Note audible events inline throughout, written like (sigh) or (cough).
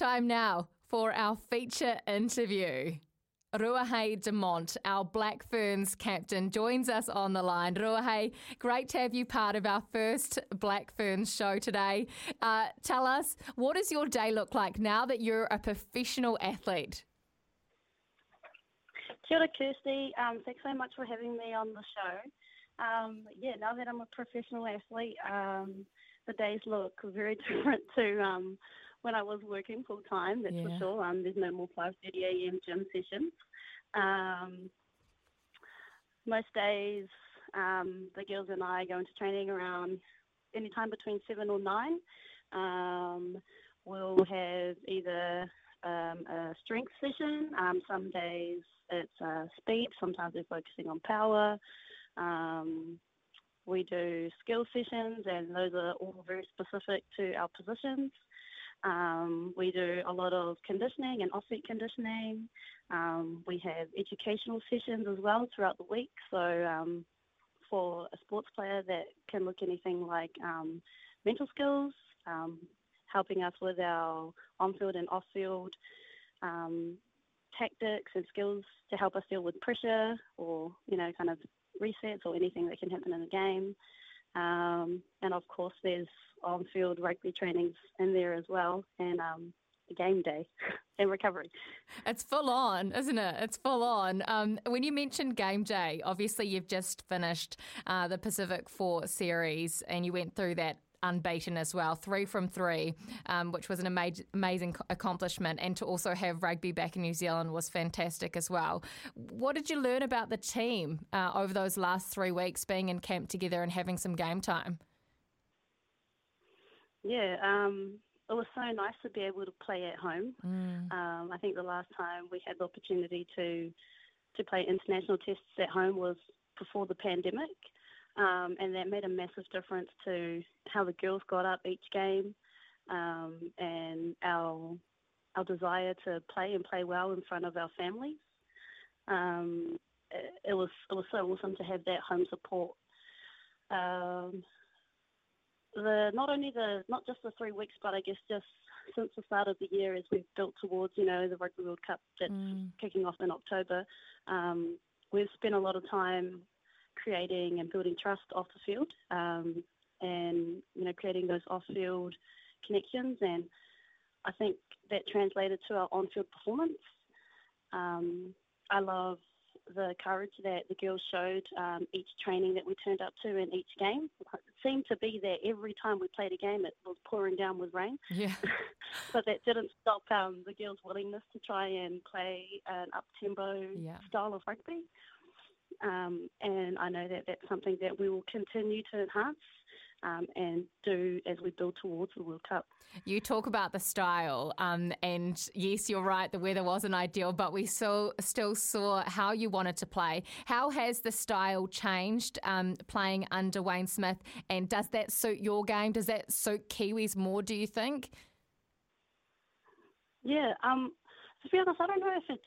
time now for our feature interview. Ruahei Demant, our Black Ferns captain, joins us on the line. Ruahei, great to have you part of our first Black Ferns show today. Uh, tell us, what does your day look like now that you're a professional athlete? Kia ora, Kirsty. Um, thanks so much for having me on the show. Um, yeah, now that I'm a professional athlete, um, the days look very (laughs) different to um, when I was working full time. That's yeah. for sure. Um, there's no more 5:30 a.m. gym sessions. Um, most days, um, the girls and I go into training around any time between seven or nine. Um, we'll have either um, a strength session. Um, some days it's uh, speed. Sometimes we're focusing on power. Um, we do skill sessions, and those are all very specific to our positions. Um, we do a lot of conditioning and off-seat conditioning. Um, we have educational sessions as well throughout the week. So um, for a sports player, that can look anything like um, mental skills, um, helping us with our on-field and off-field um, tactics and skills to help us deal with pressure or you know kind of resets or anything that can happen in the game. Um, and of course, there's on-field rugby trainings in there as well, and um, game day (laughs) and recovery. It's full on, isn't it? It's full on. Um, when you mentioned game day, obviously you've just finished uh, the Pacific Four series, and you went through that unbeaten as well, three from three, um, which was an ama- amazing accomplishment. And to also have rugby back in New Zealand was fantastic as well. What did you learn about the team uh, over those last three weeks being in camp together and having some game time? Yeah, um, it was so nice to be able to play at home. Mm. Um, I think the last time we had the opportunity to to play international tests at home was before the pandemic. Um, and that made a massive difference to how the girls got up each game um, and our our desire to play and play well in front of our families. Um, it, it, was it was so awesome to have that home support. Um, the not only the not just the three weeks, but I guess just since the start of the year, as we've built towards you know the Rugby World Cup that's mm. kicking off in October, um, we've spent a lot of time creating and building trust off the field, um, and you know creating those off-field connections, and I think that translated to our on-field performance. Um, I love the courage that the girls showed um, each training that we turned up to in each game. It seemed to be that every time we played a game, it was pouring down with rain. Yeah. (laughs) but that didn't stop um, the girls' willingness to try and play an up tempo yeah. style of rugby. Um, and I know that that's something that we will continue to enhance um, and do as we build towards the World Cup. You talk about the style, um, and yes, you're right, the weather wasn't ideal, but we still, still saw how you wanted to play. How has the style changed um, playing under Wayne Smith, and does that suit your game? Does that suit Kiwis more, do you think? Yeah, um, to be honest, I don't know if it's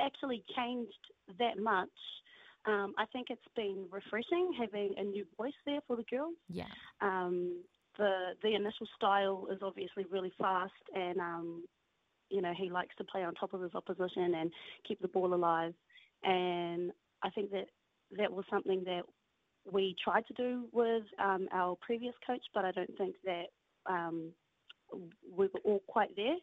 actually changed that much. Um, I think it's been refreshing having a new voice there for the girls. Yeah. Um, the the initial style is obviously really fast, and um, you know he likes to play on top of his opposition and keep the ball alive. And I think that that was something that we tried to do with um, our previous coach, but I don't think that um, we were all quite there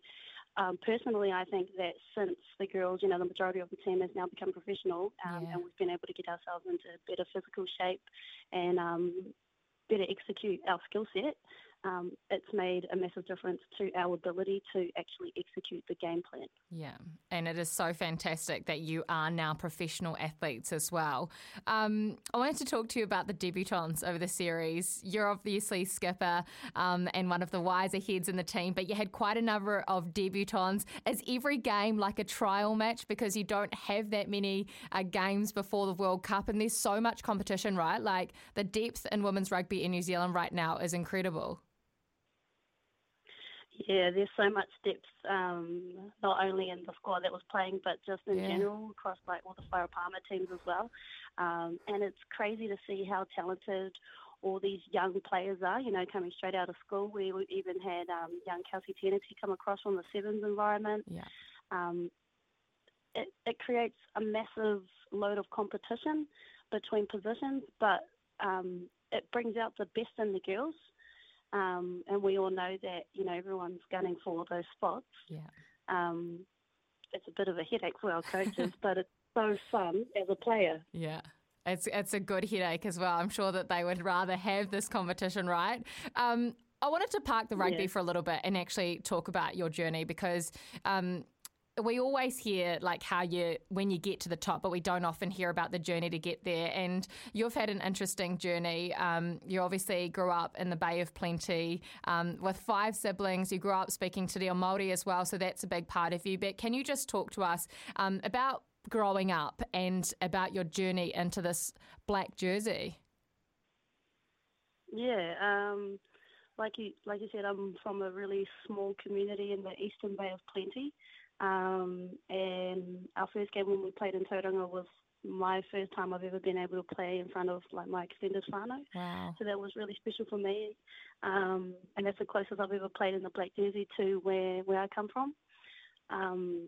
um, personally, I think that since the girls, you know, the majority of the team has now become professional, um, yeah. and we've been able to get ourselves into better physical shape and um, better execute our skill set, um, it's made a massive difference to our ability to actually execute the game plan. Yeah, and it is so fantastic that you are now professional athletes as well. Um, I wanted to talk to you about the debutants over the series. You're obviously skipper um, and one of the wiser heads in the team, but you had quite a number of debutants. Is every game like a trial match because you don't have that many uh, games before the World Cup and there's so much competition, right? Like the depth in women's rugby in New Zealand right now is incredible. Yeah, there's so much depth, um, not only in the squad that was playing, but just in yeah. general across like all the Farah Palmer teams as well. Um, and it's crazy to see how talented all these young players are, you know, coming straight out of school. We even had um, young Kelsey Teneti come across from the sevens environment. Yeah. Um, it, it creates a massive load of competition between positions, but um, it brings out the best in the girls. Um, and we all know that you know everyone's gunning for those spots. Yeah. Um, it's a bit of a headache for our coaches, (laughs) but it's so fun as a player. Yeah. It's it's a good headache as well. I'm sure that they would rather have this competition, right? Um, I wanted to park the rugby yeah. for a little bit and actually talk about your journey because um, we always hear like how you when you get to the top, but we don't often hear about the journey to get there. And you've had an interesting journey. Um, you obviously grew up in the Bay of Plenty um, with five siblings. You grew up speaking Te Reo Māori as well, so that's a big part of you. But can you just talk to us um, about growing up and about your journey into this black jersey? Yeah, um, like you like you said, I'm from a really small community in the Eastern Bay of Plenty. Um, and our first game when we played in Tauranga was my first time I've ever been able to play in front of like my extended whānau. Wow. So that was really special for me. Um, and that's the closest I've ever played in the black jersey to where, where I come from. Um,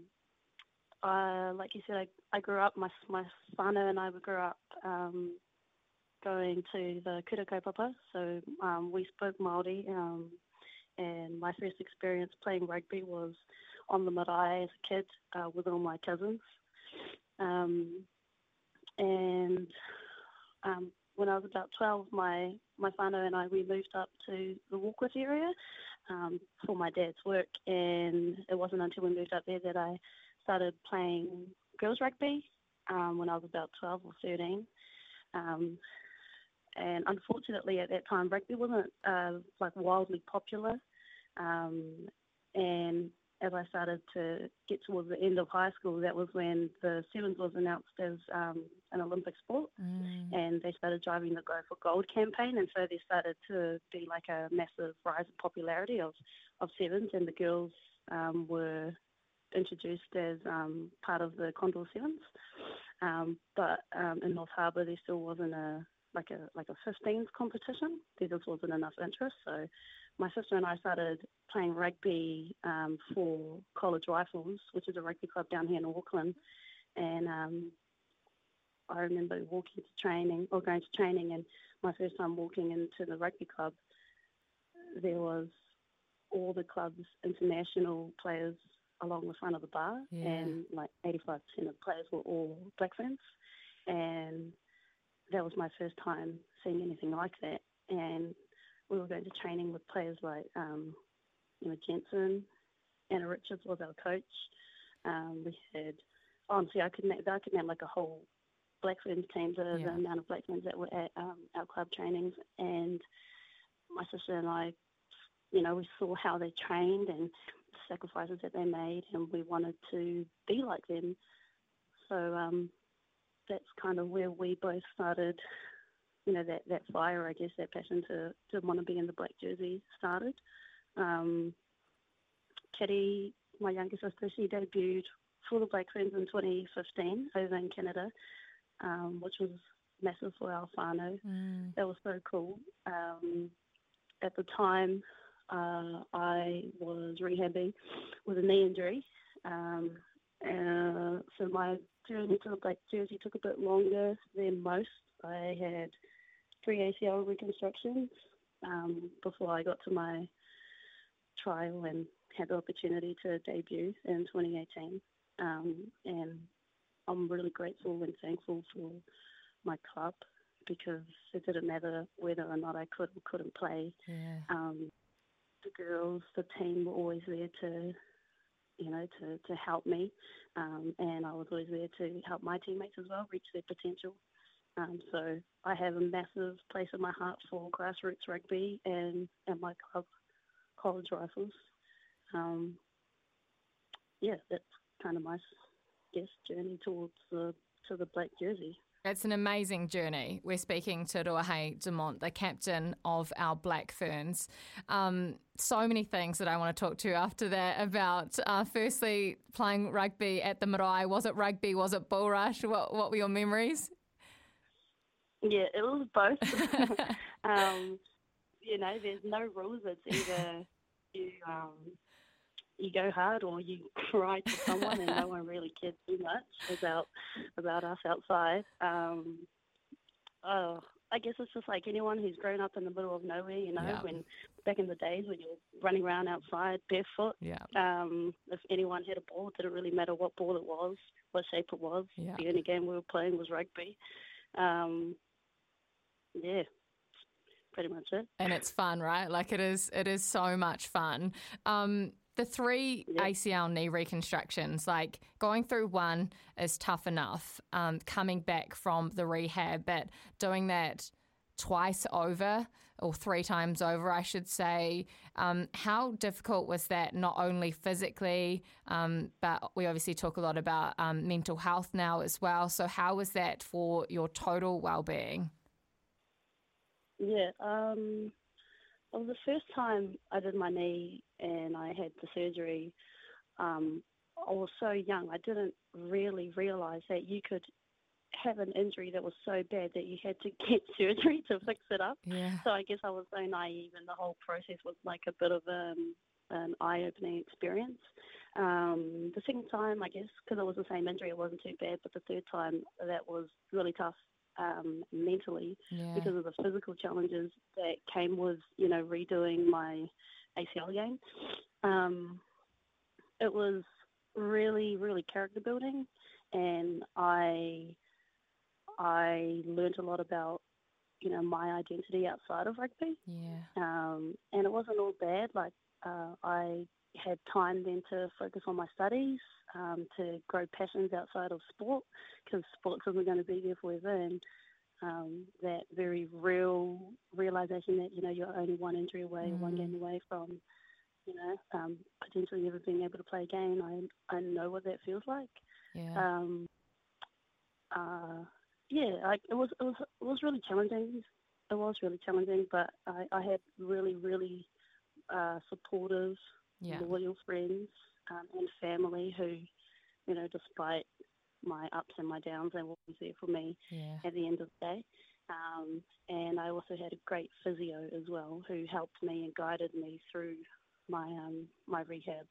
uh, like you said, I, I grew up, my, my whānau and I grew up um, going to the Kura Kaupapa. So um, we spoke Māori. Um, and my first experience playing rugby was on the marae as a kid uh, with all my cousins. Um, and um, when I was about 12, my, my whānau and I, we moved up to the Warkworth area um, for my dad's work. And it wasn't until we moved up there that I started playing girls rugby um, when I was about 12 or 13. And unfortunately, at that time, rugby wasn't uh, like wildly popular. Um, and as I started to get towards the end of high school, that was when the sevens was announced as um, an Olympic sport, mm. and they started driving the Go for Gold campaign, and so there started to be like a massive rise in popularity of of sevens, and the girls um, were introduced as um, part of the Condor Sevens, um, but um, in North Harbour there still wasn't a like a like a 15s competition. There just wasn't enough interest, so my sister and I started playing rugby um, for College Rifles, which is a rugby club down here in Auckland. And um, I remember walking to training or going to training, and my first time walking into the rugby club, there was all the club's international players along the front of the bar, yeah. and like 85% of the players were all Black Ferns. And that was my first time seeing anything like that. And we were going to training with players like um, you know Jensen, Anna Richards was our coach. Um, we had honestly, I could name, I could name like a whole Black Ferns team, the, yeah. the amount of Black Ferns that were at um, our club trainings, and my sister and I, you know, we saw how they trained and the sacrifices that they made, and we wanted to be like them. So um, that's kind of where we both started you know that that fire, I guess, that passion to to want to be in the black jersey started. Um, Kitty, my younger sister, she debuted for the Black Ferns in 2015 over in Canada, um, which was massive for our whānau. Mm. That was so cool. Um, at the time, uh, I was rehabbing with a knee injury. Um, uh, so my journey to the black jersey took a bit longer than most. I had three ACL reconstructions um, before I got to my trial and had the opportunity to debut in 2018. Um, and I'm really grateful and thankful for my club because it didn't matter whether or not I could or couldn't play. Yeah. Um, the girls, the team were always there to, you know, to, to help me. Um, and I was always there to help my teammates as well reach their potential. Um, so I have a massive place in my heart for grassroots rugby and, and my club, College Rifles. Um, yeah, that's kind of my guess journey towards the to the black jersey. It's an amazing journey. We're speaking to Ruahei Demant, the captain of our Black Ferns. Um, so many things that I want to talk to you after that about. Uh, firstly, playing rugby at the marae. Was it rugby? Was it bull rush? What, what were your memories? Yeah, it was both. (laughs) (laughs) um, you know, there's no rules. It's either you um, you go hard or you (laughs) cry to someone, and no (laughs) one really cares too much about about us outside. Um, oh, I guess it's just like anyone who's grown up in the middle of nowhere. You know, yeah. when back in the days when you were running around outside barefoot. Yeah. Um, if anyone had a ball, it didn't really matter what ball it was, what shape it was. Yeah. The only game we were playing was rugby. Um, yeah, pretty much it. And it's fun, right? Like it is. It is so much fun. Um, the three yep. ACL knee reconstructions, like going through one is tough enough. Um, coming back from the rehab, but doing that twice over or three times over, I should say. Um, how difficult was that, not only physically, um, but we obviously talk a lot about um, mental health now as well. So, how was that for your total well being? Yeah, um, well, the first time I did my knee and I had the surgery, um, I was so young. I didn't really realise that you could have an injury that was so bad that you had to (laughs) get surgery to fix it up. Yeah. So I guess I was so naive, and the whole process was like a bit of um, an eye-opening experience. Um, the second time, I guess, because it was the same injury, it wasn't too bad. But the third time, that was really tough um, mentally yeah. because of the physical challenges that came with, you know, redoing my ACL game. Um, it was really, really character building, and I I learned a lot about you know my identity outside of rugby. Yeah. Um, and it wasn't all bad. Like uh, I had time then to focus on my studies, um, to grow passions outside of sport, because sports isn't going to be there forever. And um, that very real realization that you know you're only one injury away, mm. one game away from you know um, potentially never being able to play again. I I know what that feels like. Yeah. Um, uh, yeah, I, it was it was it was really challenging. It was really challenging, but I, I had really really uh, supportive, yeah. loyal friends um, and family who, you know, despite my ups and my downs, they were always there for me yeah. at the end of the day. Um, and I also had a great physio as well who helped me and guided me through my um, my rehab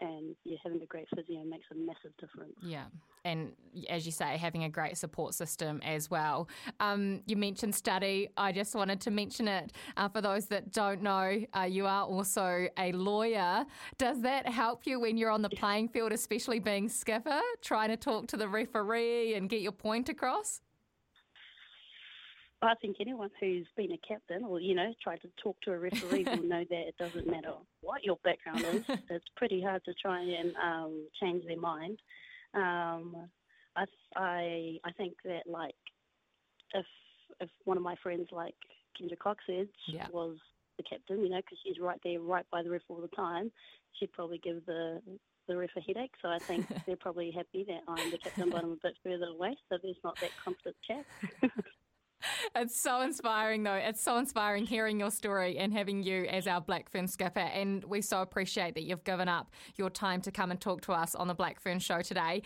and yeah, having a great physio makes a massive difference. Yeah, and as you say, having a great support system as well. Um, you mentioned study. I just wanted to mention it uh, for those that don't know. Uh, you are also a lawyer. Does that help you when you're on the playing field, especially being skipper, trying to talk to the referee and get your point across? I think anyone who's been a captain or, you know, tried to talk to a referee will (laughs) know that it doesn't matter what your background is. (laughs) it's pretty hard to try and um, change their mind. Um, I, I, I think that, like, if, if one of my friends, like Kendra Cocksedge, yeah. was the captain, you know, because she's right there, right by the ref all the time, she'd probably give the the ref a headache. So I think (laughs) they're probably happy that I'm the captain, but I'm a bit further away, so there's not that constant chat. It's so inspiring, though. It's so inspiring hearing your story and having you as our Blackfern skipper. And we so appreciate that you've given up your time to come and talk to us on the Blackfern show today.